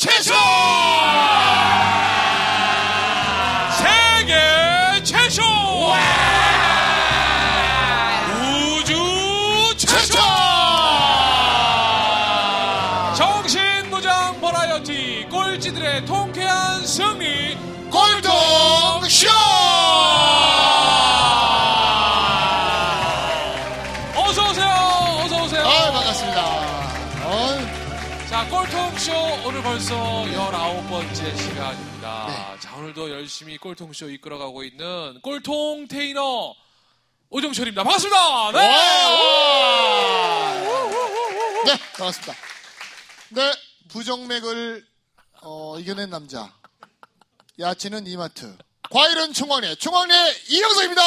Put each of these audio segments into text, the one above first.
최초! 오늘도 열심히 꼴통쇼 이끌어가고 있는 꼴통 테이너 오정철입니다. 반갑습니다! 네! 네, 반갑습니다. 네, 부정맥을 어, 이겨낸 남자. 야채는 이마트. 과일은 충황리. 충황리 이영석입니다.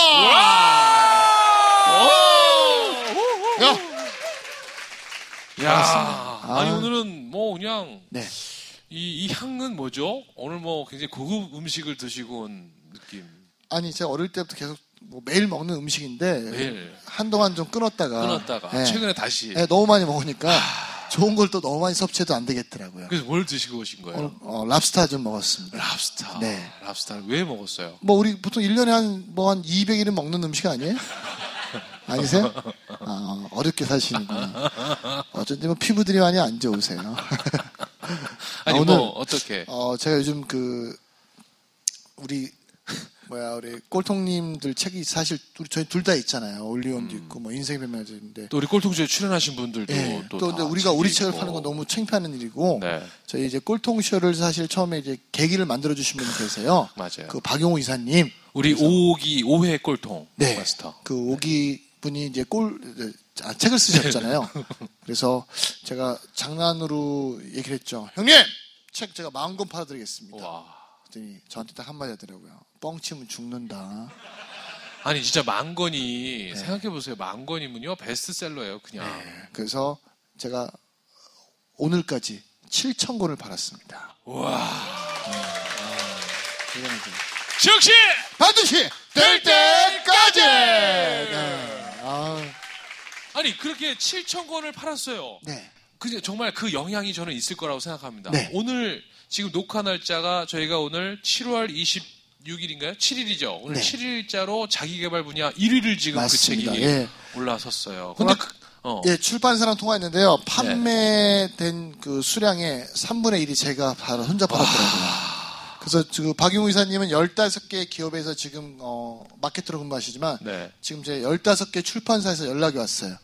야, 야, 아니 아. 오늘은 뭐 그냥 네. 이, 이 향은 뭐죠? 오늘 뭐 굉장히 고급 음식을 드시고 온 느낌. 아니 제가 어릴 때부터 계속 뭐 매일 먹는 음식인데 매일. 한동안 좀 끊었다가 끊었다가 네. 최근에 다시. 네, 너무 많이 먹으니까 좋은 걸 또 너무 많이 섭취해도 안 되겠더라고요. 그래서 뭘 드시고 오신 거예요? 오늘 어, 랍스타 좀 먹었습니다. 랍스타. 네. 랍스타 왜 먹었어요? 뭐 우리 보통 1년에 한 뭐 한 200일은 먹는 음식 아니에요? 아니세요? 아, 어렵게 사시는구나. 어쩐지 뭐 피부들이 많이 안 좋으세요. 아니 아, 오늘- 뭐 어떻게? 어, 제가 요즘 그 우리 뭐야 우리 꼴통님들 책이 사실 우리 저희 둘 다 있잖아요. 올리온도 있고 뭐 인생 변명자인데. 또 우리 꼴통쇼에 출연하신 분들도 예, 또, 또 우리가 우리 책을. 파는 건 너무 창피하는 일이고 네. 저희 이제 꼴통쇼를 사실 처음에 이제 계기를 만들어 주신 분이 계세요. 맞아요. 그 박용호 이사님. 우리 오기 오회 꼴통 네. 마스터. 그 오기 분이 이제 꼴 아, 책을 쓰셨잖아요. 그래서 제가 장난으로 얘기를 했죠. 형님 책 제가 마음 권 팔아드리겠습니다. 와. 그랬더니 저한테 딱 한마디 하더라고요. 뻥치면 죽는다. 아니 진짜 만 권이 네. 생각해 보세요. 만 권이면요 베스트셀러예요, 그냥. 그래서 제가 오늘까지 7천 권을 팔았습니다. 와. 대단하죠. 즉시 반드시 될 때까지. 네. 아, 아니 그렇게 7천 권을 팔았어요. 네. 그 정말 그 영향이 저는 있을 거라고 생각합니다. 네. 오늘 지금 녹화 날짜가 저희가 오늘 7월 26일인가요? 7일이죠. 오늘 네. 7일자로 자기개발 분야 1위를 지금 맞습니다. 그 책이 예. 올라섰어요. 근데 그, 어. 예, 출판사랑 통화했는데요. 판매된 그 수량의 3분의 1이 제가 바로 혼자 팔았더라고요. 그래서 그 박용우 이사님은 15개 기업에서 지금 어, 마케터로 근무하시지만 네. 지금 제 15개 출판사에서 연락이 왔어요.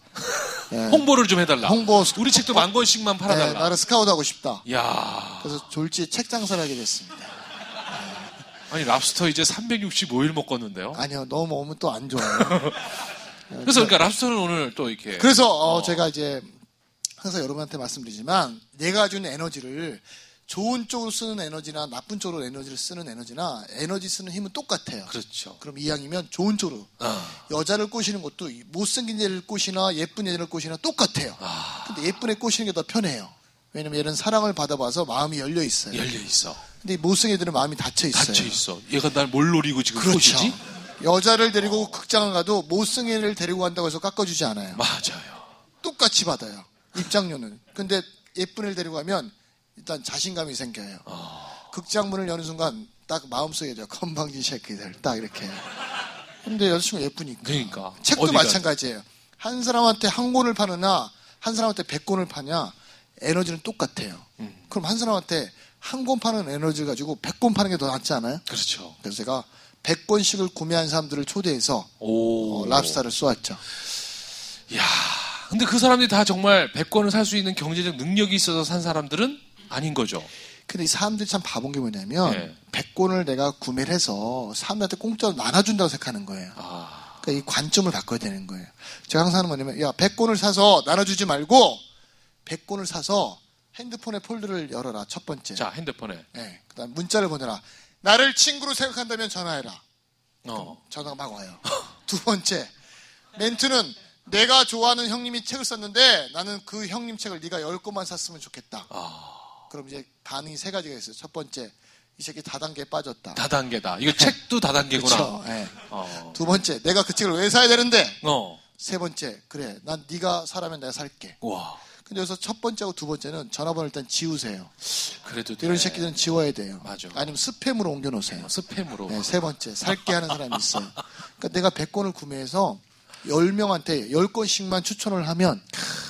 예. 홍보를 좀 해달라. 홍보 우리 책도 만 권씩만 예, 팔아달라. 나를 스카우트 하고 싶다. 야 그래서 졸지에 책 장사를 하게 됐습니다. 아니 랍스터 이제 365일 먹었는데요. 아니요, 너무 먹으면 또 안 좋아요. 그래서 그러니까 랍스터는 오늘 또 이렇게 그래서 어, 어. 제가 이제 항상 여러분한테 말씀드리지만 내가 주는 에너지를 좋은 쪽으로 쓰는 에너지나 나쁜 쪽으로 에너지를 쓰는 에너지나 에너지 쓰는 힘은 똑같아요. 그렇죠. 그럼 이왕이면 좋은 쪽으로 아. 여자를 꼬시는 것도 못생긴 애를 꼬시나 예쁜 애를 꼬시나 똑같아요. 아. 근데 예쁜 애 꼬시는 게 더 편해요. 왜냐면 얘는 사랑을 받아봐서 마음이 열려 있어요. 열려 있어. 근데 이 못생긴 애들은 마음이 닫혀 있어요. 닫혀 있어. 얘가 날 뭘 노리고 지금 그렇죠. 꼬시지? 여자를 데리고 극장을 가도 못생긴 애를 데리고 간다고 해서 깎아주지 않아요. 맞아요. 똑같이 받아요. 입장료는. 근데 예쁜 애를 데리고 가면 일단 자신감이 생겨요. 극장 문을 여는 순간 딱 마음속에 저 건방진 새끼들 딱 이렇게. 근데 여자친구 예쁘니까. 그러니까. 책도 어디가- 마찬가지예요. 한 사람한테 한 권을 파느냐, 한 사람한테 백 권을 파냐, 에너지는 똑같아요. 음. 그럼 한 사람한테 한 권 파는 에너지 가지고 백 권 파는 게 더 낫지 않아요? 그렇죠. 그래서 제가 백 권씩을 구매한 사람들을 초대해서 오. 어, 랍스타를 쏘았죠. 야 근데 그 사람들이 다 정말 100권을 살 수 있는 경제적 능력이 있어서 산 사람들은 아닌 거죠. 근데 이 사람들이 참 바본 게 뭐냐면 네. 100권을 내가 구매를 해서 사람들한테 공짜로 나눠준다고 생각하는 거예요. 아, 그러니까 이 관점을 바꿔야 되는 거예요. 제가 항상 하는 뭐냐면 야 100권을 사서 나눠주지 말고 100권을 사서 핸드폰의 폴더를 열어라 첫 번째. 자, 핸드폰에. 네, 그다음 문자를 보내라. 나를 친구로 생각한다면 전화해라. 어. 전화가 막 와요. 두 번째 멘트는 내가 좋아하는 형님이 책을 썼는데 나는 그 형님 책을 네가 열 권만 샀으면 좋겠다. 아, 그럼 이제 반응이 세 가지가 있어요. 첫 번째 이 새끼 다단계에 빠졌다. 다단계다. 이거 책도 다단계구나. 그렇죠. 예. 어. 두 번째 내가 그 책을 왜 사야 되는데 어. 세 번째 그래 난 네가 사라면 내가 살게. 와. 근데 여기서 첫 번째하고 두 번째는 전화번호 일단 지우세요. 그래도 돼. 이런 새끼들은 지워야 돼요. 맞아. 아니면 스팸으로 옮겨놓으세요. 스팸으로. 네, 세 번째, 살게 하는 사람이 있어요. 그러니까 내가 100권을 구매해서 10명한테 10권씩만 추천을 하면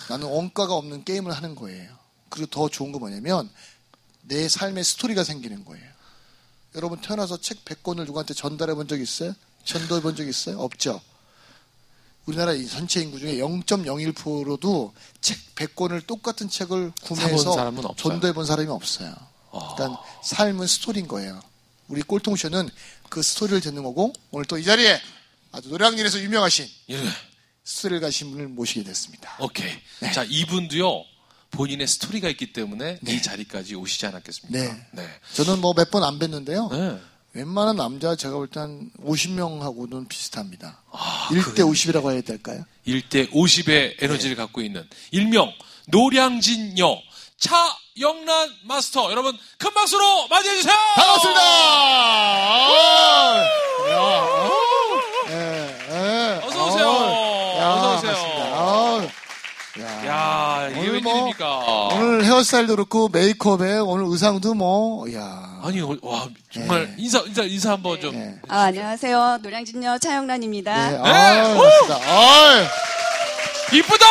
나는 원가가 없는 게임을 하는 거예요. 그리고 더 좋은 거 뭐냐면 내 삶의 스토리가 생기는 거예요. 여러분 태어나서 책 100권을 누구한테 전달해 본 적 있어요? 전도해 본 적 있어요? 없죠? 우리나라 이 전체 인구 중에 0.01%도 책 100권을 똑같은 책을 구매해서. 전도해 본 사람이 없어요. 아. 그러니까 삶은 스토리인 거예요. 우리 꼴통쇼는 그 스토리를 듣는 거고 오늘 또 이 자리에 아주 노량진에서 유명하신 예. 스토리를 가지신 분을 모시게 됐습니다. 오케이. 네. 자, 이분도요. 본인의 스토리가 있기 때문에 이 자리까지 오시지 않았겠습니까? 네. 네. 저는 뭐 몇 번 안 뵀는데요. 네. 웬만한 남자 제가 볼 때 한 50명하고는 비슷합니다. 아, 1대 50이라고 해야 될까요? 1대 50의 에너지를 갖고 있는 일명 노량진여 차영란 마스터 여러분 큰 박수로 맞이해 주세요. 반갑습니다. 야, 예, 예. 어서 오세요. 야, 어서 오세요. 반갑습니다. 아우, 야, 야, 이게 오늘 뭐 웬일입니까? 오늘 헤어스타일도 그렇고 메이크업에 오늘 의상도 뭐, 야. 아니 와 정말 인사 인사 인사 한번 좀 네. 아, 안녕하세요. 노량진여 차영란입니다. 네, 아유, 반갑습니다. 아유, 이쁘다.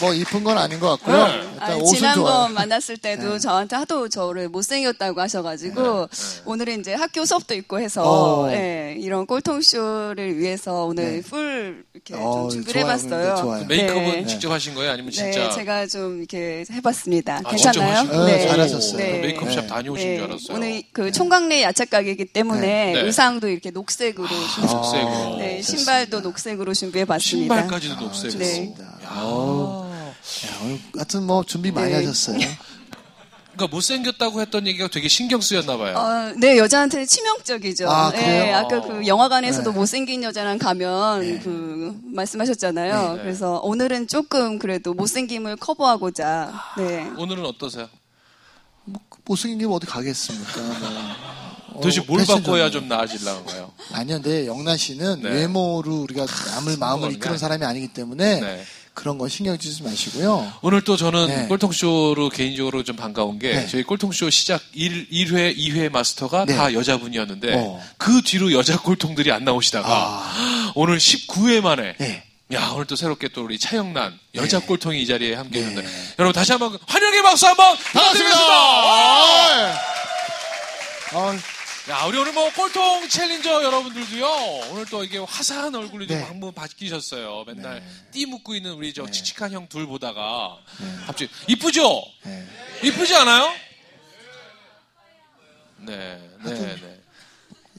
뭐 이쁜 건 아닌 것 같고요. 네. 일단 아니, 옷은 지난번 좋아요. 만났을 때도 네. 저한테 하도 저를 못생겼다고 하셔가지고 오늘은 이제 학교 수업도 있고 해서 어. 예, 이런 꼴통쇼를 위해서 오늘 네. 풀 이렇게 어, 좀 준비를 좋아요. 해봤어요. 메이크업은 네. 직접 하신 거예요? 아니면 진짜 네, 제가 좀 이렇게 해봤습니다. 아, 괜찮나요? 거예요? 네, 잘하셨어요. 네. 메이크업샵 네. 다녀오신 네, 줄 알았어요. 오늘 그 총각내 야채 가게이기 때문에 네. 의상도 이렇게 녹색으로 준- 녹색으로. 네, 신발도 녹색으로 준비해봤습니다. 신발까지도 녹색으로. 네. 야. 야, 오늘 하여튼 뭐 준비 많이 네. 하셨어요. 그러니까 못생겼다고 했던 얘기가 되게 신경 쓰였나 봐요. 어, 네, 여자한테는 치명적이죠. 아? 네, 아까 그 영화관에서도 네. 못생긴 여자랑 가면 네. 그 말씀하셨잖아요. 네. 그래서 오늘은 조금 그래도 못생김을 커버하고자. 네. 오늘은 어떠세요? 뭐, 못생긴 게 어디 가겠습니까? 뭐. 도대체 어, 뭘 패션 바꿔야. 좀 나아질랑가요? 아니요, 근데 영란 씨는 네. 외모로 우리가 남을 마음을 그런 게 이끄는 사람이 아니기 때문에 네. 그런 거 신경 쓰지 마시고요. 오늘 또 저는 네. 꼴통쇼로 개인적으로 좀 반가운 게 네. 저희 꼴통쇼 시작 1, 1회, 2회 마스터가 네. 다 여자분이었는데 어. 그 뒤로 여자 꼴통들이 안 나오시다가 오늘 19회 만에 네. 야 오늘 또 새롭게 또 우리 차영란 여자 네. 꼴통이 이 자리에 함께 했는데 네. 여러분 다시 한번 환영의 박수 한번 부탁드리겠습니다. 아! 아, 야, 우리 오늘 뭐 꼴통 챌린저 여러분들도요. 오늘 또 이게 화사한 얼굴이 좀 네. 한번 바뀌셨어요. 맨날 네. 띠 묶고 있는 우리 저 칙칙한 형 둘 보다가 갑자기 이쁘죠? 네. 이쁘지 않아요? 네, 네, 네.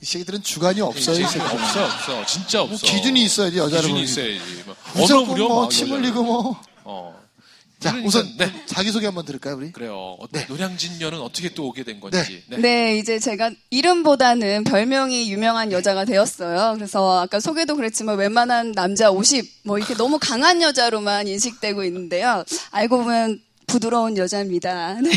이 새끼들은 주관이 없어요. 이 새끼들은. 없어, 없어. 진짜 뭐 없어. 기준이 있어야지 여자를 기준이 있어야지. 뭐 언어 무려 뭐막 침. 흘리고 뭐. 어. 자, 그러니까, 우선 네. 자기 소개 한번 들을까요, 우리? 그래요. 어, 네. 노량진녀는 어떻게 또 오게 된 건지. 네. 네, 이제 제가 이름보다는 별명이 유명한 여자가 되었어요. 그래서 아까 소개도 그랬지만 웬만한 남자 50, 뭐 이렇게 너무 강한 여자로만 인식되고 있는데요. 알고 보면 부드러운 여자입니다. 네.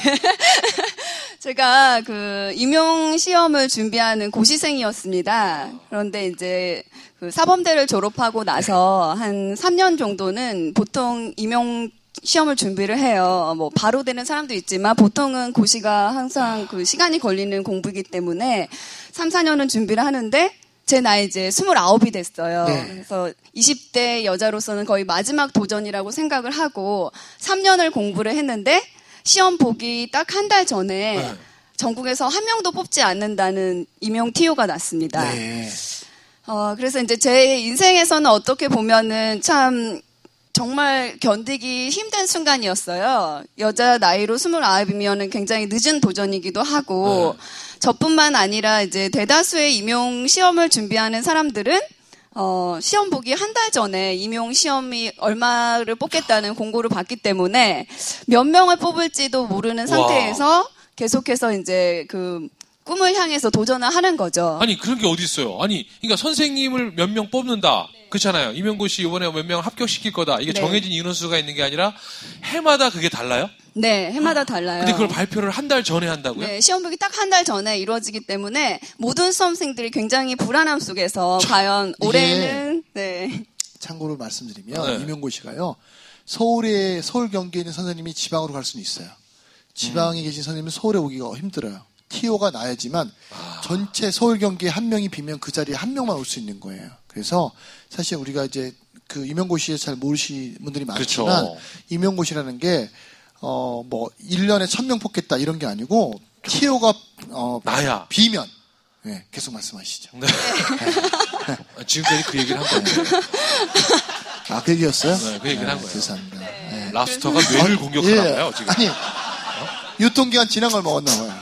제가 그 임용 시험을 준비하는 고시생이었습니다. 그런데 이제 그 사범대를 졸업하고 나서 한 3년 정도는 보통 임용 시험을 준비를 해요. 뭐 바로 되는 사람도 있지만 보통은 고시가 항상 그 시간이 걸리는 공부이기 때문에 3, 4년은 준비를 하는데 제 나이 이제 29이 됐어요. 네. 그래서 20대 여자로서는 거의 마지막 도전이라고 생각을 하고 3년을 공부를 했는데 시험 보기 딱 한 달 전에 네. 전국에서 한 명도 뽑지 않는다는 임용 TO가 났습니다. 네. 어, 그래서 이제 제 인생에서는 어떻게 보면은 참 정말 견디기 힘든 순간이었어요. 여자 나이로 29이면 굉장히 늦은 도전이기도 하고, 저뿐만 아니라 이제 대다수의 임용 시험을 준비하는 사람들은 어, 시험 보기 한 달 전에 임용 시험이 얼마를 뽑겠다는 공고를 받기 때문에 몇 명을 뽑을지도 모르는 상태에서 계속해서 이제 그 꿈을 향해서 도전을 하는 거죠. 아니 그런 게 어디 있어요? 아니, 그러니까 선생님을 몇 명 뽑는다. 그렇잖아요. 임용고 씨 이번에 몇 명 합격시킬 거다. 이게 네. 정해진 인원수가 있는 게 아니라 해마다 그게 달라요? 네, 해마다 달라요. 근데 그걸 발표를 한 달 전에 한다고요? 네, 시험 보기 딱 한 달 전에 이루어지기 때문에 모든 수험생들이 굉장히 불안함 속에서 과연 올해는 네. 참고로 말씀드리면 네. 임용고 씨가요. 서울에 서울 경기에 있는 선생님이 지방으로 갈 수는 있어요. 지방에 음. 계신 선생님은 서울에 오기가 힘들어요. TO가 나야지만 아. 전체 서울 경기에 한 명이 비면 그 자리에 한 명만 올 수 있는 거예요. 그래서 사실 우리가 이제 그 임용고시에 잘 모르시는 분들이 많지만 그쵸. 임용고시라는 게 어 뭐 1년에 1000명 뽑겠다 이런 게 아니고 TO가 어 나야. 비면 네, 계속 말씀하시죠. 네. 아, 지금까지 그 얘기를 한 거예요. 아, 그 얘기였어요? 네, 그 얘기를 한 거예요. 죄송합니다. 네. 랍스터가 뇌를 공격하나 예. 봐요, 지금. 아니, 유통기한 지난 걸 먹었나 봐요.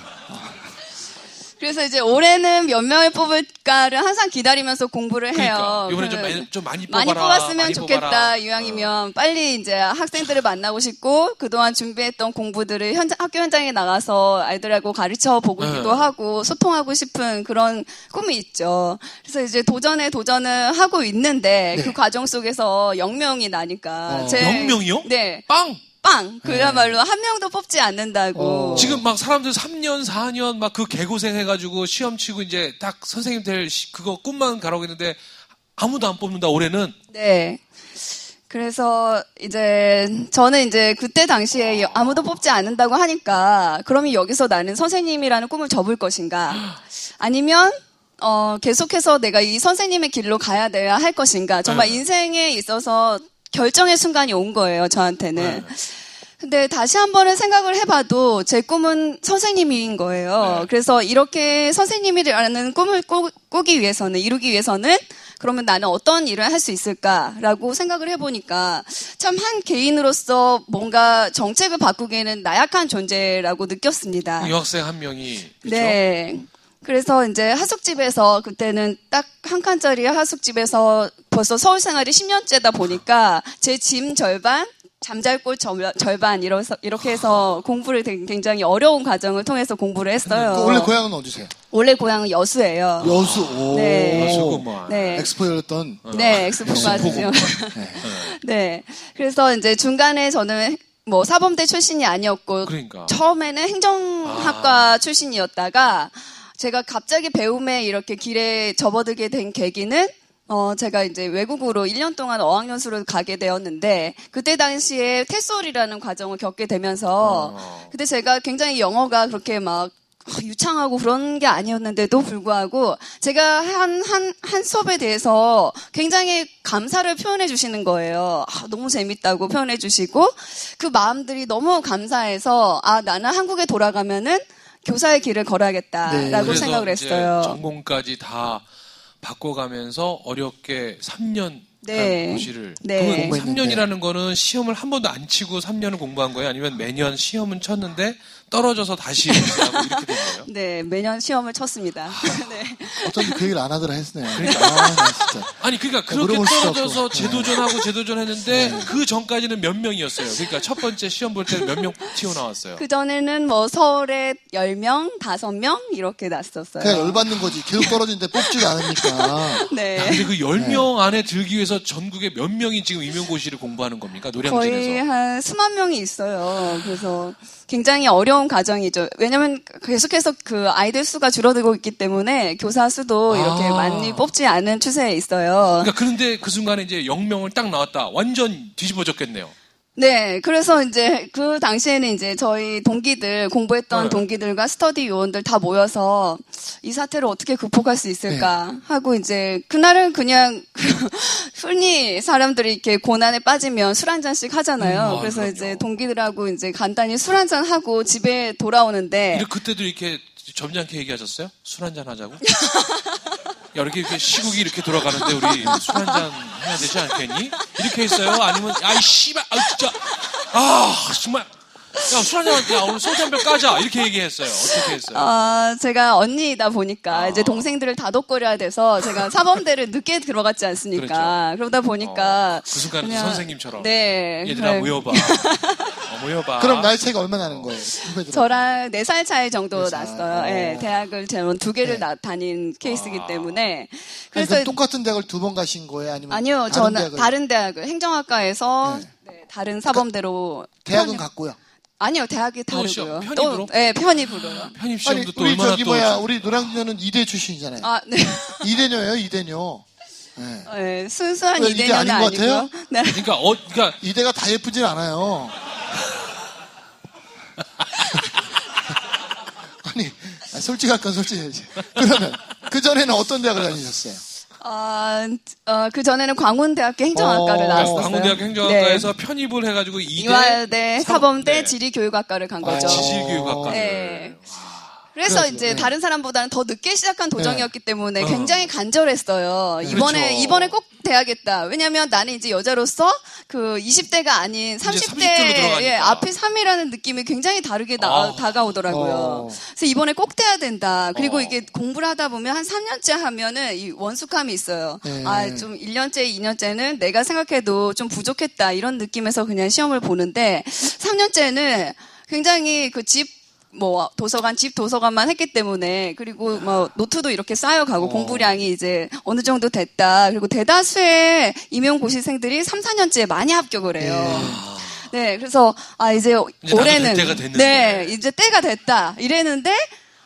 그래서 이제 올해는 몇 명을 뽑을까를 항상 기다리면서 공부를 해요. 그러니까 이번에 좀 그- 많이, 좀 많이 많이 뽑아라. 뽑았으면 많이 좋겠다 뽑아라. 이왕이면 빨리 이제 학생들을 만나고 싶고 그동안 준비했던 공부들을 현장 학교 현장에 나가서 아이들하고 가르쳐 보기도 네. 하고 소통하고 싶은 그런 꿈이 있죠. 그래서 이제 도전에 도전을 하고 있는데 네. 그 과정 속에서 영명이 나니까 어. 제- 영명이요? 네. 빵! 빵 그야말로 한 명도 뽑지 않는다고 어. 지금 막 사람들 3년, 4년 막 그 개고생 해가지고 시험 치고 이제 딱 선생님 될 시- 그거 꿈만 가라고 했는데 아무도 안 뽑는다, 올해는. 네. 그래서 이제 저는 이제 그때 당시에 아무도 뽑지 않는다고 하니까 그러면 여기서 나는 선생님이라는 꿈을 접을 것인가 아니면 어 계속해서 내가 이 선생님의 길로 가야 돼야 할 것인가 정말 네. 인생에 있어서 결정의 순간이 온 거예요 저한테는 네. 근데 다시 한 번은 생각을 해봐도 제 꿈은 선생님인 거예요. 네. 그래서 이렇게 선생님이라는 꿈을 꾸, 꾸기 위해서는, 이루기 위해서는 그러면 나는 어떤 일을 할 수 있을까라고 생각을 해보니까 참 한 개인으로서 뭔가 정책을 바꾸기에는 나약한 존재라고 느꼈습니다. 여학생 한 명이. 그죠? 네. 그래서 이제 하숙집에서 그때는 딱 한 칸짜리 하숙집에서 벌써 서울 생활이 10년째다 보니까 제 짐 절반, 잠잘 곳 절- 절반 이래서 이렇게 해서 공부를 굉장히 어려운 과정을 통해서 공부를 했어요. 그 원래 고향은 어디세요? 원래 고향은 여수예요. 여수. 오. 네. 여수구만. 네. 엑스포 열렸던. 네, 엑스포 맞죠. 네. 그래서 이제 중간에 저는 뭐 사범대 출신이 아니었고 그러니까. 처음에는 행정학과 출신이었다가 제가 갑자기 배움에 이렇게 길에 접어들게 된 계기는 어, 제가 이제 외국으로 1년 동안 어학연수를 가게 되었는데, 그때 당시에 테솔이라는 과정을 겪게 되면서, 어. 그때 제가 굉장히 영어가 그렇게 막 유창하고 그런 게 아니었는데도 불구하고, 제가 한, 한, 한 수업에 대해서 굉장히 감사를 표현해 주시는 거예요. 아, 너무 재밌다고 표현해 주시고, 그 마음들이 너무 감사해서, 아, 나는 한국에 돌아가면은 교사의 길을 걸어야겠다라고 네. 생각을 했어요. 전공까지 다 바꿔가면서 어렵게 3년 네. 고시를. 네. 그러면 공부했는데. 3년이라는 거는 시험을 한 번도 안 치고 3년을 공부한 거예요? 아니면 매년 시험은 쳤는데 떨어져서 다시 이렇게 된 거예요? 네, 매년 시험을 쳤습니다. 네. 어쩐지 그 얘기를 안 하더라 했네요. 아, 나 진짜. 아니 그러니까 그렇게 떨어져서 없고. 재도전하고 재도전했는데 그 전까지는 몇 명이었어요. 그러니까 첫 번째 시험 볼 때는 몇명 튀어나왔어요. 그 전에는 뭐 서울에 10명, 5명 이렇게 났었어요. 그냥 열받는 거지. 계속 떨어지는데 뽑지도 않으니까. 네. 야, 근데 그 10명 안에 들기 위해서 전국에 몇 명이 지금 임용고시를 공부하는 겁니까? 거의 노량진에서. 한 수만 명이 있어요. 그래서 굉장히 어려운 과정이죠. 왜냐면 계속해서 그 아이들 수가 줄어들고 있기 때문에 교사 수도 이렇게 아. 많이 뽑지 않은 추세에 있어요. 그러니까 그런데 그 순간에 이제 0명을 딱 나왔다. 완전 뒤집어졌겠네요. 네, 그래서 이제 그 당시에는 이제 저희 동기들, 공부했던 네. 동기들과 스터디 요원들 다 모여서 이 사태를 어떻게 극복할 수 있을까 하고 이제 그날은 그냥 흔히 사람들이 이렇게 고난에 빠지면 술 한 잔씩 하잖아요. 음, 아, 그래서 그럼요. 이제 동기들하고 이제 간단히 술 한 잔 하고 집에 돌아오는데 근데 그때도 이렇게 점잖게 얘기하셨어요? 술 한 잔 하자고? 야, 이렇게, 이렇게 시국이 이렇게 돌아가는데 우리 술 한 잔 해야 되지 않겠니? 이렇게 했어요? 아니면, 아이, 씨발, 아, 진짜, 아, 정말. 야, 술 한잔, 야, 오늘 소주 한 병 까자. 이렇게 얘기했어요. 어떻게 했어요? 아, 제가 언니이다 보니까 아. 이제 동생들을 다독거려야 돼서 제가 사범대를 늦게 들어갔지 않습니까? 그러다 보니까 어, 그 순간에 또 그냥- 선생님처럼. 네. 얘들아, 네. 모여봐. 어, 모여봐. 그럼 나이 차이가 얼마나 나는 거예요? 후배들은? 저랑 네 살 차이 정도 네 살. 났어요. 어. 예, 대학을 저는 두 개를 네. 나- 다닌 케이스이기 아. 때문에. 아니, 그래서 그럼 똑같은 대학을 두 번 가신 거예요? 아니면 아니요, 다른 저는 대학을? 다른 대학을 행정학과에서 네. 네, 다른 사범대로 대학은 편입- 갔고요. 아니요, 대학이 또 시험, 다르고요. 편입으로? 또, 네, 편입으로요. 편입 아니 시험도 또 우리 얼마나 저기 또. 뭐야 우리 노량진은 이대 출신이잖아요. 아, 네. 이대녀예요 이대녀. 네. 예, 순수한 이대녀는 아닌 것 같아요? 아니고요. 네. 그러니까 어, 그러니까 이대가 다 예쁘진 않아요. 아니, 솔직할 건 솔직해야지. 그러면, 그 전에는 어떤 대학을 다니셨어요? 아, 어, 그 전에는 광운대학교 행정학과를 어, 나왔었어요. 광운대학 행정학과에서 편입을 해가지고 이대 사범대 네. 지리교육학과를 간 거죠. 어. 지질교육학과. 네. 그래서 그래가지고, 이제 네. 다른 사람보다는 더 늦게 시작한 도전이었기 때문에 어. 굉장히 간절했어요. 이번에 그렇죠. 이번에 꼭 돼야겠다. 왜냐면 나는 이제 여자로서 그 20대가 아닌 30대 30대 로 들어가니까. 예, 앞에 3이라는 느낌이 굉장히 다르게 나- 어. 다가오더라고요. 어. 그래서 이번에 꼭 돼야 된다. 그리고 어. 이게 공부를 하다 보면 한 3년째 하면은 이 원숙함이 있어요. 네. 아, 좀 1년째, 2년째는 내가 생각해도 좀 부족했다. 이런 느낌에서 그냥 시험을 보는데 3년째는 굉장히 그집 뭐 도서관 집 도서관만 했기 때문에 그리고 뭐 노트도 이렇게 쌓여가고 공부량이 이제 어느 정도 됐다 그리고 대다수의 임용고시생들이 3, 4년째 많이 합격을 해요. 네, 그래서 아 이제, 이제 올해는 될 때가 됐는데. 네 이제 때가 됐다 이랬는데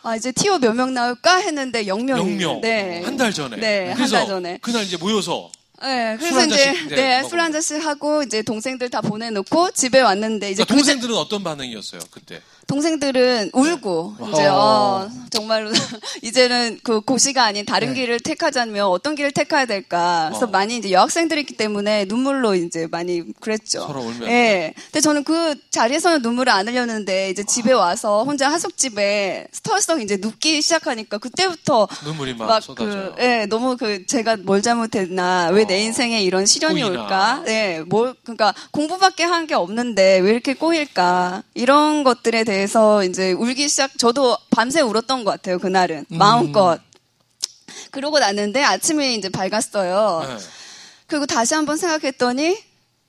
아 이제 티오 몇 명 나올까 했는데 0명이 영명 네. 한 달 전에. 네, 한 달 전에. 그날 이제 모여서 네, 그래서 술한 이제 네, 네. 술 한 잔씩 하고 이제 동생들 다 보내놓고 집에 왔는데 이제 그러니까 동생들은 어떤 반응이었어요 그때? 동생들은 울고 이제 어. 어, 정말로 이제는 그 고시가 아닌 다른 길을 택하자면 어떤 길을 택해야 될까. 그래서 어. 많이 이제 여학생들이기 때문에 눈물로 이제 많이 그랬죠. 서로 울면서. 예. 근데 저는 그 자리에서는 눈물을 안 흘렸는데 이제 집에 와서 혼자 하숙집에 스털썩 이제 눕기 시작하니까 그때부터 눈물이 막, 막 쏟아져요. 그, 예, 너무 그, 제가 뭘 잘못했나, 왜내 어. 인생에 이런 시련이 꼬이나. 올까, 예, 뭘, 그러니까 공부밖에 한 게 없는데 왜 이렇게 꼬일까, 이런 것들에 대해 서 이제 울기 시작, 저도 밤새 울었던 것 같아요, 그날은. 음. 마음껏. 그러고 났는데 아침에 이제 밝았어요. 네. 그리고 다시 한번 생각했더니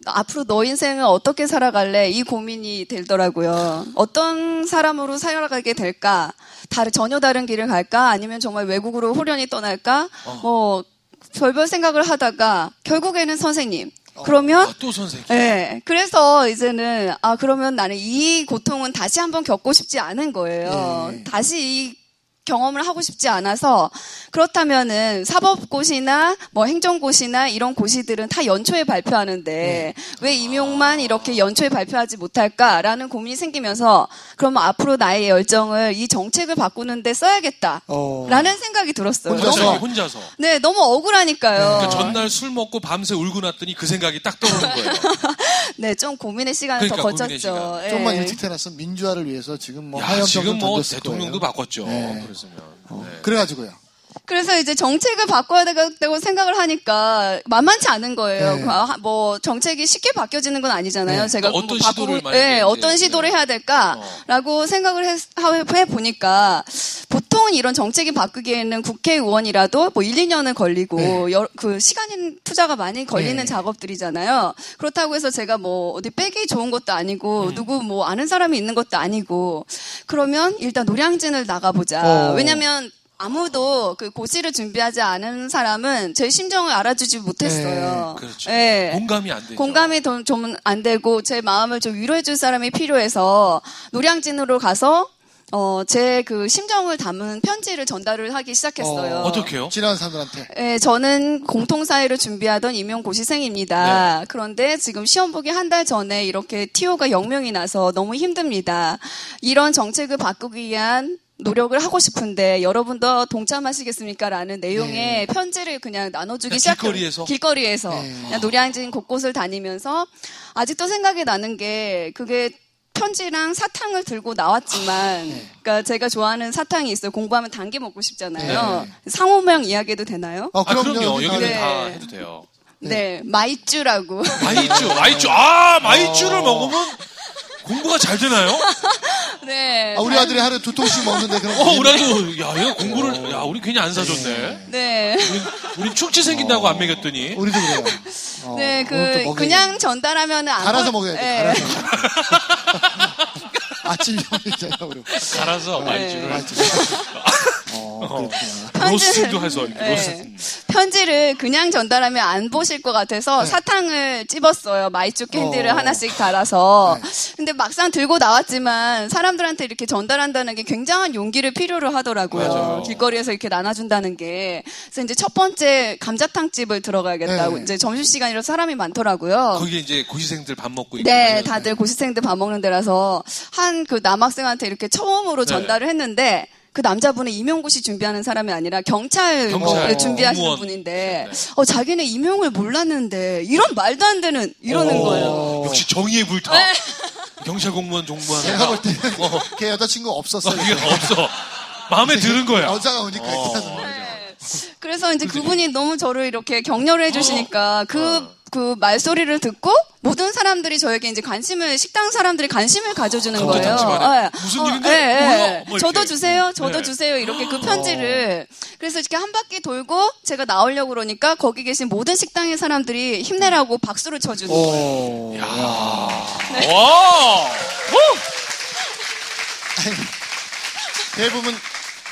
앞으로 너 인생을 어떻게 살아갈래? 이 고민이 들더라고요. 어떤 사람으로 살아가게 될까? 다른 전혀 다른 길을 갈까? 아니면 정말 외국으로 호련히 떠날까? 어. 뭐 별별 생각을 하다가 결국에는 선생님. 그러면 아, 또 선생님. 네. 그래서 이제는, 아, 그러면 나는 이 고통은 다시 한번 겪고 싶지 않은 거예요. 네. 다시 이 경험을 하고 싶지 않아서 그렇다면은 사법고시나 뭐 행정고시나 이런 고시들은 다 연초에 발표하는데 네. 왜 임용만 이렇게 연초에 발표하지 못할까라는 고민이 생기면서 그러면 앞으로 나의 열정을 이 정책을 바꾸는데 써야겠다. 어. 라는 생각이 들었어요. 혼자서? 너무, 혼자서. 네, 너무 억울하니까요. 그러니까 전날 술 먹고 밤새 울고 났더니 그 생각이 딱 떠오르는 거예요. 네, 좀 고민의 시간을 그러니까 더 고민의 거쳤죠. 시간. 예. 좀만 일찍 태어났으면 민주화를 위해서 지금 뭐 야, 하염 지금 뭐 던졌을 대통령도 거예요. 바꿨죠. 네. 그랬으면. 어, 네. 그래가지고요. 그래서 이제 정책을 바꿔야 되겠다고 생각을 하니까 만만치 않은 거예요. 네. 그, 아, 뭐 정책이 쉽게 바뀌어지는 건 아니잖아요. 네. 제가 그러니까 뭐 어떤 시도를 만약에 네, 어떤 시도를 네. 해야 될까라고 생각을 해, 해 보니까 보통은 이런 정책이 바꾸기에는 국회의원이라도 뭐 1, 2년은 걸리고 여- 그 시간 투자가 많이 걸리는 네. 작업들이잖아요. 그렇다고 해서 제가 뭐 어디 빼기 좋은 것도 아니고 누구 뭐 아는 사람이 있는 것도 아니고 그러면 일단 노량진을 나가보자. 어. 왜냐면 아무도 그 고시를 준비하지 않은 사람은 제 심정을 알아주지 못했어요. 그렇죠. 예. 공감이 안 되죠. 공감이 좀 안 되고 제 마음을 좀 위로해 줄 사람이 필요해서 노량진으로 가서 어, 제 그 심정을 담은 편지를 전달을 하기 시작했어요. 어, 떻게요 지나간 사람들한테. 예, 저는 공통사회를 준비하던 임용고시생입니다. 네. 그런데 지금 시험 보기 한 달 전에 이렇게 TO가 0명이 나서 너무 힘듭니다. 이런 정책을 바꾸기 위한 노력을 하고 싶은데 여러분도 동참하시겠습니까? 라는 내용의 편지를 그냥 나눠주기 시작해요. 길거리에서? 길거리에서. 네. 그냥 노량진 곳곳을 다니면서 아직도 생각이 나는 게 그게 편지랑 사탕을 들고 나왔지만, 네. 그러니까 제가 좋아하는 사탕이 있어요. 공부하면 단게 먹고 싶잖아요. 네. 상호명 이야기해도 되나요? 어, 아, 그럼요. 여기는 네. 다 해도 돼요. 네, 마이쮸라고. 마이쮸, 마이쮸. 아, 마이쮸를 먹으면 공부가 잘 되나요? 네. 아, 우리 아들이 하루에 두 통씩 먹는데 그럼. 어, 우리도, 야, 얘가 공부를, 야, 우리 괜히 안 사줬네. 네. 우리 축지 생긴다고 안 먹였더니. 우리도 그래요. 어, 네, 그, 그냥 돼. 전달하면은 안. 갈아서 걸- 먹어야 돼. 네. 갈아서. 아침 점심잖아요, 우리. 갈아서 마이쮸를. 아, 진짜. 어. 편지는- 로스팅도 해서 네. 편지를 그냥 전달하면 안 보실 것 같아서 네. 사탕을 찝었어요. 마이쮸 캔디를 어. 하나씩 달아서. 네. 근데 막상 들고 나왔지만 사람들한테 이렇게 전달한다는 게 굉장한 용기를 필요로 하더라고요. 맞아요. 길거리에서 이렇게 나눠준다는 게. 그래서 이제 첫 번째 감자탕 집을 들어가야겠다고. 네. 이제 점심 시간이라 사람이 많더라고요. 거기 이제 고시생들 밥 먹고 있고. 네, 막 다들 고시생들 밥 먹는 데라서 한 그 남학생한테 이렇게 처음으로 네. 전달을 했는데 그 남자분은 임용고시 준비하는 사람이 아니라 경찰, 경찰, 을 준비하시는 공무원. 분인데 네. 어 자기는 임용을 몰랐는데 이런 말도 안 되는 이러는 어, 거예요. 역시 정의의 불타. 네. 경찰 공무원 종무하는. 제가 볼 때는 어. 걔 여자친구 없었어요. 이게 없어. 마음에 드는 거야. 여자가 오니까 어. 일단은. 네. 그래서 이제 그분이 너무 저를 이렇게 격려를 해주시니까 그, 그 말소리를 듣고 모든 사람들이 저에게 이제 관심을, 식당 사람들이 관심을 가져주는 거예요. 감자탕 집안에 네. 무슨 일인데? 네, 네. 뭐 저도. 주세요, 저도 네. 주세요. 이렇게 그 편지를. 그래서 이렇게 한 바퀴 돌고 제가 나오려고 그러니까 거기 계신 모든 식당의 사람들이 힘내라고 박수를 쳐주는 거예요. 오. 야. 와! 대부분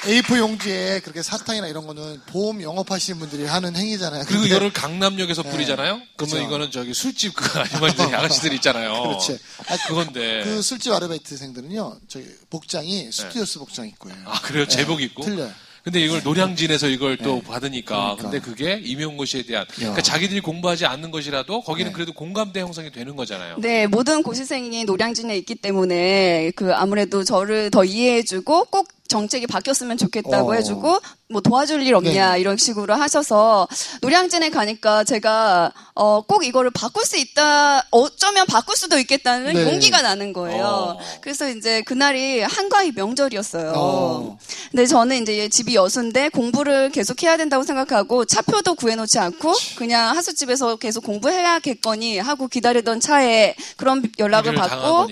A4 용지에 그렇게 사탕이나 이런 거는 보험 영업하시는 분들이 하는 행위잖아요. 그리고 이거를 강남역에서 뿌리잖아요? 그러면 그쵸. 이거는 저기 술집 그 아주머니들 아가씨들 있잖아요. 그렇지. 아, 그건데. 그 술집 아르바이트생들은요, 저기 복장이 스튜어스 복장 입고요. 아, 그래요? 제복 입고? 틀려요. 근데 이걸 노량진에서 이걸 또 받으니까. 그러니까. 근데 그게 임용고 시에 대한. 그러니까 자기들이 공부하지 않는 것이라도 거기는 네. 그래도 공감대 형성이 되는 거잖아요. 네, 모든 고시생이 노량진에 있기 때문에 그 아무래도 저를 더 이해해주고 꼭 정책이 바뀌었으면 좋겠다고 어. 해주고 뭐 도와줄 일 없냐 네. 이런 식으로 하셔서 노량진에 가니까 제가 어, 꼭 이거를 바꿀 수 있다 어쩌면 바꿀 수도 있겠다는 네. 용기가 나는 거예요. 어. 그래서 이제 그날이 한가위 명절이었어요. 어. 근데 저는 이제 집이 여수인데 공부를 계속 해야 된다고 생각하고 차표도 구해놓지 않고 그냥 하숙집에서 계속 공부해야겠거니 하고 기다리던 차에 그런 연락을 받고.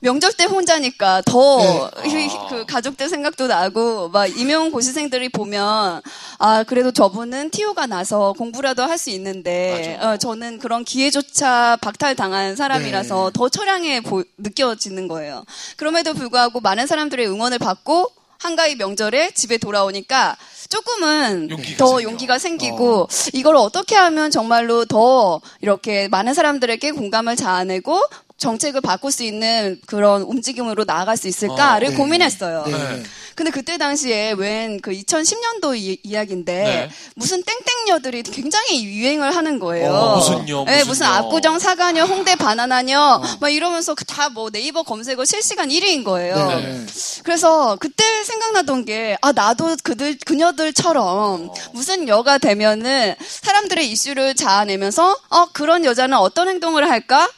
명절 때 혼자니까 더 네. 그 가족들 생각 도 나고 막 임용 고시생들이 보면 아 그래도 저분은 티오가 나서 공부라도 할 수 있는데. 어, 저는 그런 기회조차 박탈당한 사람이라서 네. 더 처량해 보- 느껴지는 거예요. 그럼에도 불구하고 많은 사람들의 응원을 받고 한가위 명절에 집에 돌아오니까 조금은 용기가 더 생겨. 용기가 생기고 이걸 어떻게 하면 정말로 더 이렇게 많은 사람들에게 공감을 자아내고 정책을 바꿀 수 있는 그런 움직임으로 나아갈 수 있을까를 어, 네. 고민했어요. 네. 근데 그때 당시에 웬 그 2010년도 이, 이야기인데 네. 무슨 땡땡녀들이 굉장히 유행을 하는 거예요. 어, 무슨요, 네, 무슨요. 무슨 압구정 사과녀, 홍대 바나나녀 막 이러면서 다 뭐 네이버 검색어 실시간 1위인 거예요. 네. 그래서 그때 생각나던 게, 아, 나도 그들, 그녀들처럼 무슨 여가 되면은 사람들의 이슈를 자아내면서, 어, 그런 여자는 어떤 행동을 할까?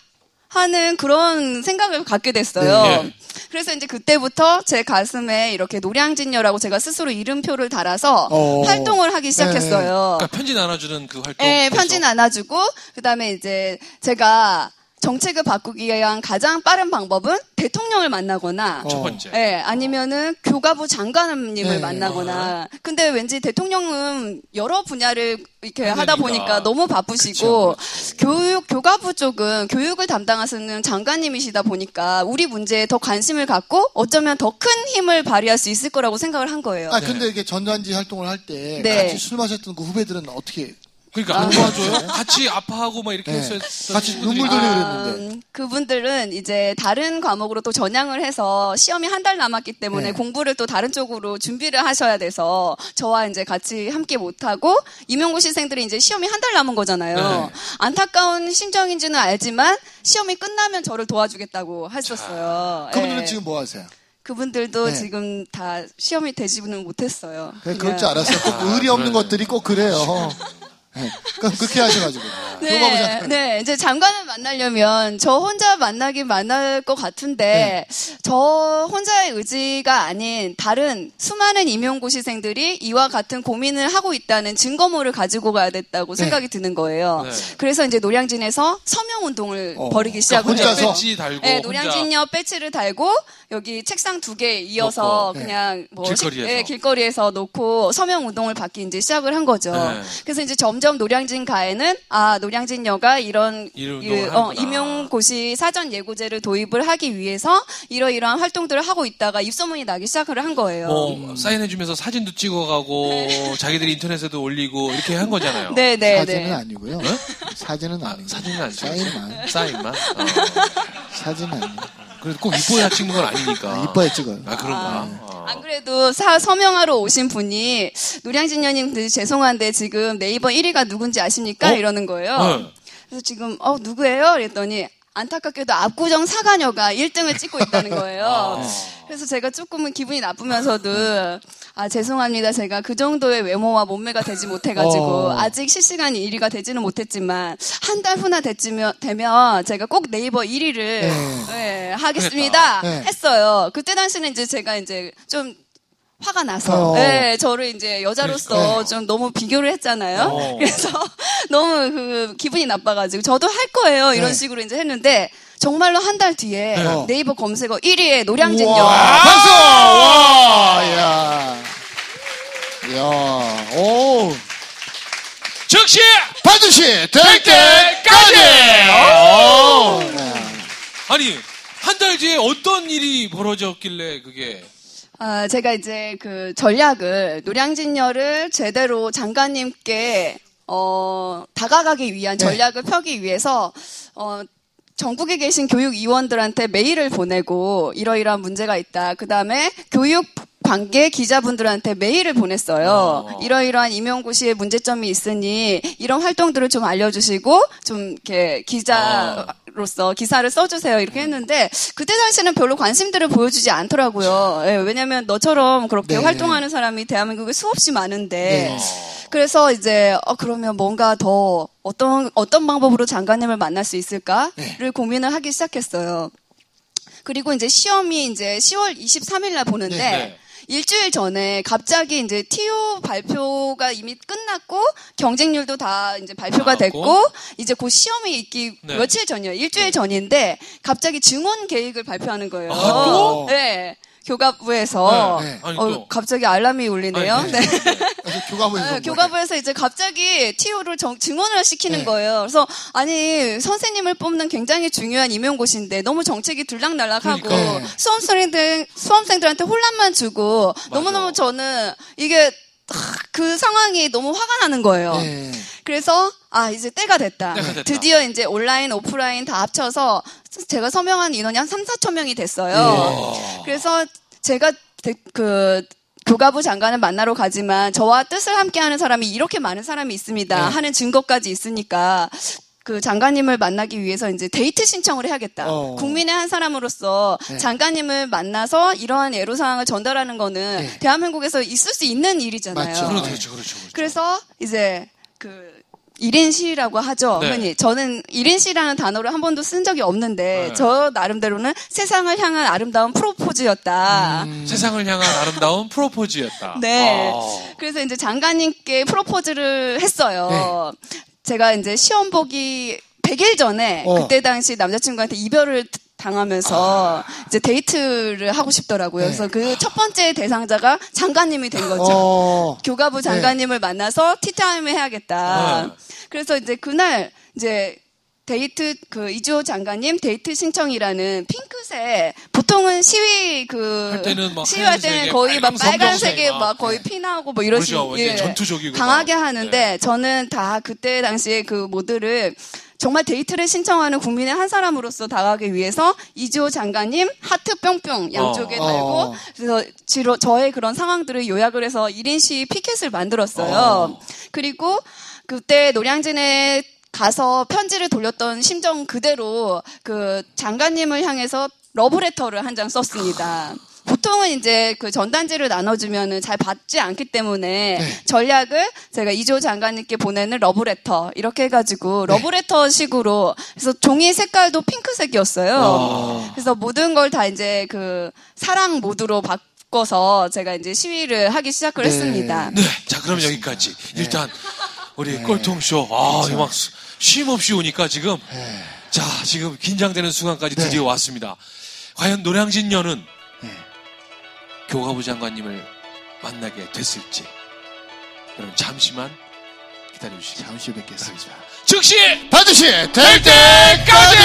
하는 그런 생각을 갖게 됐어요. 네. 그래서 이제 그때부터 제 가슴에 이렇게 노량진녀라고 제가 스스로 이름표를 달아서 어. 활동을 하기 시작했어요. 그러니까 편지 나눠주는 그 활동. 네, 편지 나눠주고, 그 다음에 이제 제가 정책을 바꾸기 위한 가장 빠른 방법은 대통령을 만나거나, 어. 첫 번째. 예, 아니면은 교가부 장관님을 네. 만나거나. 근데 왠지 대통령은 여러 분야를 이렇게. 하다 보니까 너무 바쁘시고, 교육, 교가부 쪽은 교육을 담당하시는 장관님이시다 보니까 우리 문제에 더 관심을 갖고 어쩌면 더 큰 힘을 발휘할 수 있을 거라고 생각을 한 거예요. 아, 근데 이게 전단지 활동을 할 때 네. 같이 술 마셨던 그 후배들은 어떻게 그러니까 안 도와줘요? 같이 아파하고 막 이렇게 네. 했어요. 같이 눈물 돌리고 그랬는데. 음, 그분들은 이제 다른 과목으로 또 전향을 해서 시험이 한 달 남았기 때문에 네. 공부를 또 다른 쪽으로 준비를 하셔야 돼서 저와 이제 같이 함께 못하고 임용고시생들이 이제 시험이 한 달 남은 거잖아요. 네. 안타까운 심정인지는 알지만 시험이 끝나면 저를 도와주겠다고 했었어요. 그분들은 예. 지금 뭐 하세요? 그분들도 네. 지금 다 시험이 되지는 못했어요. 그래, 그럴 줄 알았어요. 꼭 의리 없는 것들이 꼭 그래요. 네. 그럼 그렇게 하셔가지고. 네. 네, 이제 장관을 만나려면 저 혼자 만나긴 만날 것 같은데 저 혼자의 의지가 아닌 다른 수많은 임용고시생들이 이와 같은 고민을 하고 있다는 증거물을 가지고 가야 됐다고 네. 생각이 드는 거예요. 네. 그래서 이제 노량진에서 서명 운동을 어, 벌이기 시작을 그러니까 했어요. 혼자서? 배지 달고 네, 노량진역 배지를 달고 여기 책상 두 개 이어서 놓고, 네. 그냥 뭐 길거리에서. 식- 네, 길거리에서 놓고 서명 운동을 받기 이제 시작을 한 거죠. 네. 그래서 이제 점점 노량진 가에는 아 노량진여가 이런 이런 이- 운동을 어. 임용고시 사전 예고제를 도입을 하기 위해서 이러이러한 활동들을 하고 있다가 입소문이 나기 시작을 한 거예요. 뭐 사인해주면서 사진도 찍어가고 자기들이 인터넷에도 올리고 이렇게 한 거잖아요. 네, 네, 사진은 네. 아니고요. 사진은 아, 아니고 사진은 안 찍었어요. 사인만. 사인만. 어. 사진은 아니고 그래도 꼭 이뻐야 찍는 건 아니니까. 이뻐야 찍어요. 아 그런가. 어. 안 그래도 사, 서명하러 오신 분이 노량진녀님 죄송한데 지금 네이버 1위가 누군지 아십니까? 어? 이러는 거예요. 네. 그래서 지금 어 누구예요? 그랬더니 안타깝게도 압구정 사가녀가 1등을 찍고 있다는 거예요. 그래서 제가 조금은 기분이 나쁘면서도 아 죄송합니다. 제가 그 정도의 외모와 몸매가 되지 못해가지고 어. 아직 실시간 1위가 되지는 못했지만 한 달 후나 되면, 되면 제가 꼭 네이버 1위를 네. 하겠습니다. 네. 했어요. 그때 당시는 이제 제가 이제 좀 화가 나서 어. 네, 저를 이제 여자로서 네. 좀 너무 비교를 했잖아요. 어. 그래서 너무 그 기분이 나빠가지고 저도 할 거예요 이런 네. 식으로 이제 했는데 정말로 한 달 뒤에 네. 네이버 검색어 1위에 노량진 우와, 여 박수! 와, 야. 야, 오. 즉시 반드시 될 때까지! 오! 네. 아니 한 달 뒤에 어떤 일이 벌어졌길래 그게 아, 제가 이제 그 전략을 노량진여를 제대로 장관님께 어, 다가가기 위한 네. 전략을 펴기 위해서 어, 전국에 계신 교육위원들한테 메일을 보내고 이러이러한 문제가 있다. 그 다음에 교육 관계 기자분들한테 메일을 보냈어요. 어. 이러이러한 임용고시에 문제점이 있으니 이런 활동들을 좀 알려주시고 좀 이렇게 기자로서 기사를 써주세요. 이렇게 했는데 그때 당시에는 별로 관심들을 보여주지 않더라고요. 예, 왜냐하면 너처럼 그렇게 네. 활동하는 사람이 대한민국에 수없이 많은데 네. 그래서 이제 어 그러면 뭔가 더 어떤 어떤 방법으로 장관님을 만날 수 있을까를 네. 고민을 하기 시작했어요. 그리고 이제 시험이 이제 10월 23일 날 보는데 네, 네. 일주일 전에 갑자기 이제 TO 발표가 이미 끝났고 경쟁률도 다 이제 발표가. 됐고 이제 곧 시험이 있기 네. 며칠 전이요. 일주일 전인데 갑자기 증원 계획을 발표하는 거예요. 아, 또? 네. 교과부에서 네, 네. 아니, 어, 또. 갑자기 알람이 울리네요. 아니, 네. 그래서 교과부에서. 네, 교과부에서 이제 갑자기 TO를 정- 증언을 시키는 네. 거예요. 그래서 아니 선생님을 뽑는 굉장히 중요한 임용고시인데 너무 정책이 들락날락하고 그러니까. 네. 수험생들 수험생들한테 혼란만 주고 너무 너무 저는 이게 하, 그 상황이 너무 화가 나는 거예요. 네. 그래서 아 이제 때가 됐다. 때가 됐다. 드디어 이제 온라인 오프라인 다 합쳐서 제가 서명한 인원이 한 3, 4천 명이 됐어요. 그래서 제가 대- 그 교과부 장관을 만나러 가지만 저와 뜻을 함께하는 사람이 이렇게 많은 사람이 있습니다 네. 하는 증거까지 있으니까 그 장관님을 만나기 위해서 이제 데이트 신청을 해야겠다. 어. 국민의 한 사람으로서 네. 장관님을 만나서 이러한 애로 사항을 전달하는 거는 네. 대한민국에서 있을 수 있는 일이잖아요. 맞죠. 그렇죠, 그렇죠, 그렇죠. 그렇죠. 그래서 이제 그 1인 시라고 하죠. 네. 흔히 저는 1인 시라는 단어를 한 번도 쓴 적이 없는데 네. 저 나름대로는 세상을 향한 아름다운 프로포즈였다. 세상을 향한 아름다운 프로포즈였다. 네. 아. 그래서 이제 장관님께 프로포즈를 했어요. 네. 제가 이제 시험 보기 100일 전에 어. 그때 당시 남자친구한테 이별을 당하면서 이제 데이트를 하고 싶더라고요. 네. 그래서 그 첫 번째 대상자가 장관님이 된 거죠. 어. 교과부 장관님을 만나서 티타임을 해야겠다. 네. 그래서 이제 그날 이제 데이트 그 이주호 장관님 데이트 신청이라는 핑크색 보통은 시위 그 때는 막 시위할 때는 거의 막 빨간 빨간색에 검정색 막 거의 피나고 뭐 이런 그렇죠. 식으로 이제 전투적이고 강하게 막. 하는데 네. 저는 다 그때 당시에 그 모드를 정말 데이트를 신청하는 국민의 한 사람으로서 다가가기 위해서 이주호 장관님 하트 뿅뿅 양쪽에 어. 달고 어. 그래서 지로 저의 그런 상황들을 요약을 해서 1인 시위 피켓을 만들었어요. 어. 그리고 그때 노량진에 가서 편지를 돌렸던 심정 그대로 그 장관님을 향해서 러브레터를 한 장 썼습니다. 보통은 이제 그 전단지를 나눠주면은 잘 받지 않기 때문에 네. 전략을 제가 이조 장관님께 보내는 러브레터 이렇게 해가지고 네. 러브레터 식으로 그래서 종이 색깔도 핑크색이었어요. 어. 그래서 모든 걸 다 이제 그 사랑 모드로 바꿔서 제가 이제 시위를 하기 시작을 네. 했습니다. 네. 자, 그럼 여기까지. 일단 우리 꼴통쇼. 아, 이거 막 수- 쉼 없이 오니까 지금 네. 자, 지금 긴장되는 순간까지 네. 드디어 왔습니다. 과연 노량진녀는 네. 교과부 장관님을 만나게 됐을지 그럼 잠시만 기다려 주시기 잠시 뵙겠습니다. 즉시 반드시 될 때까지!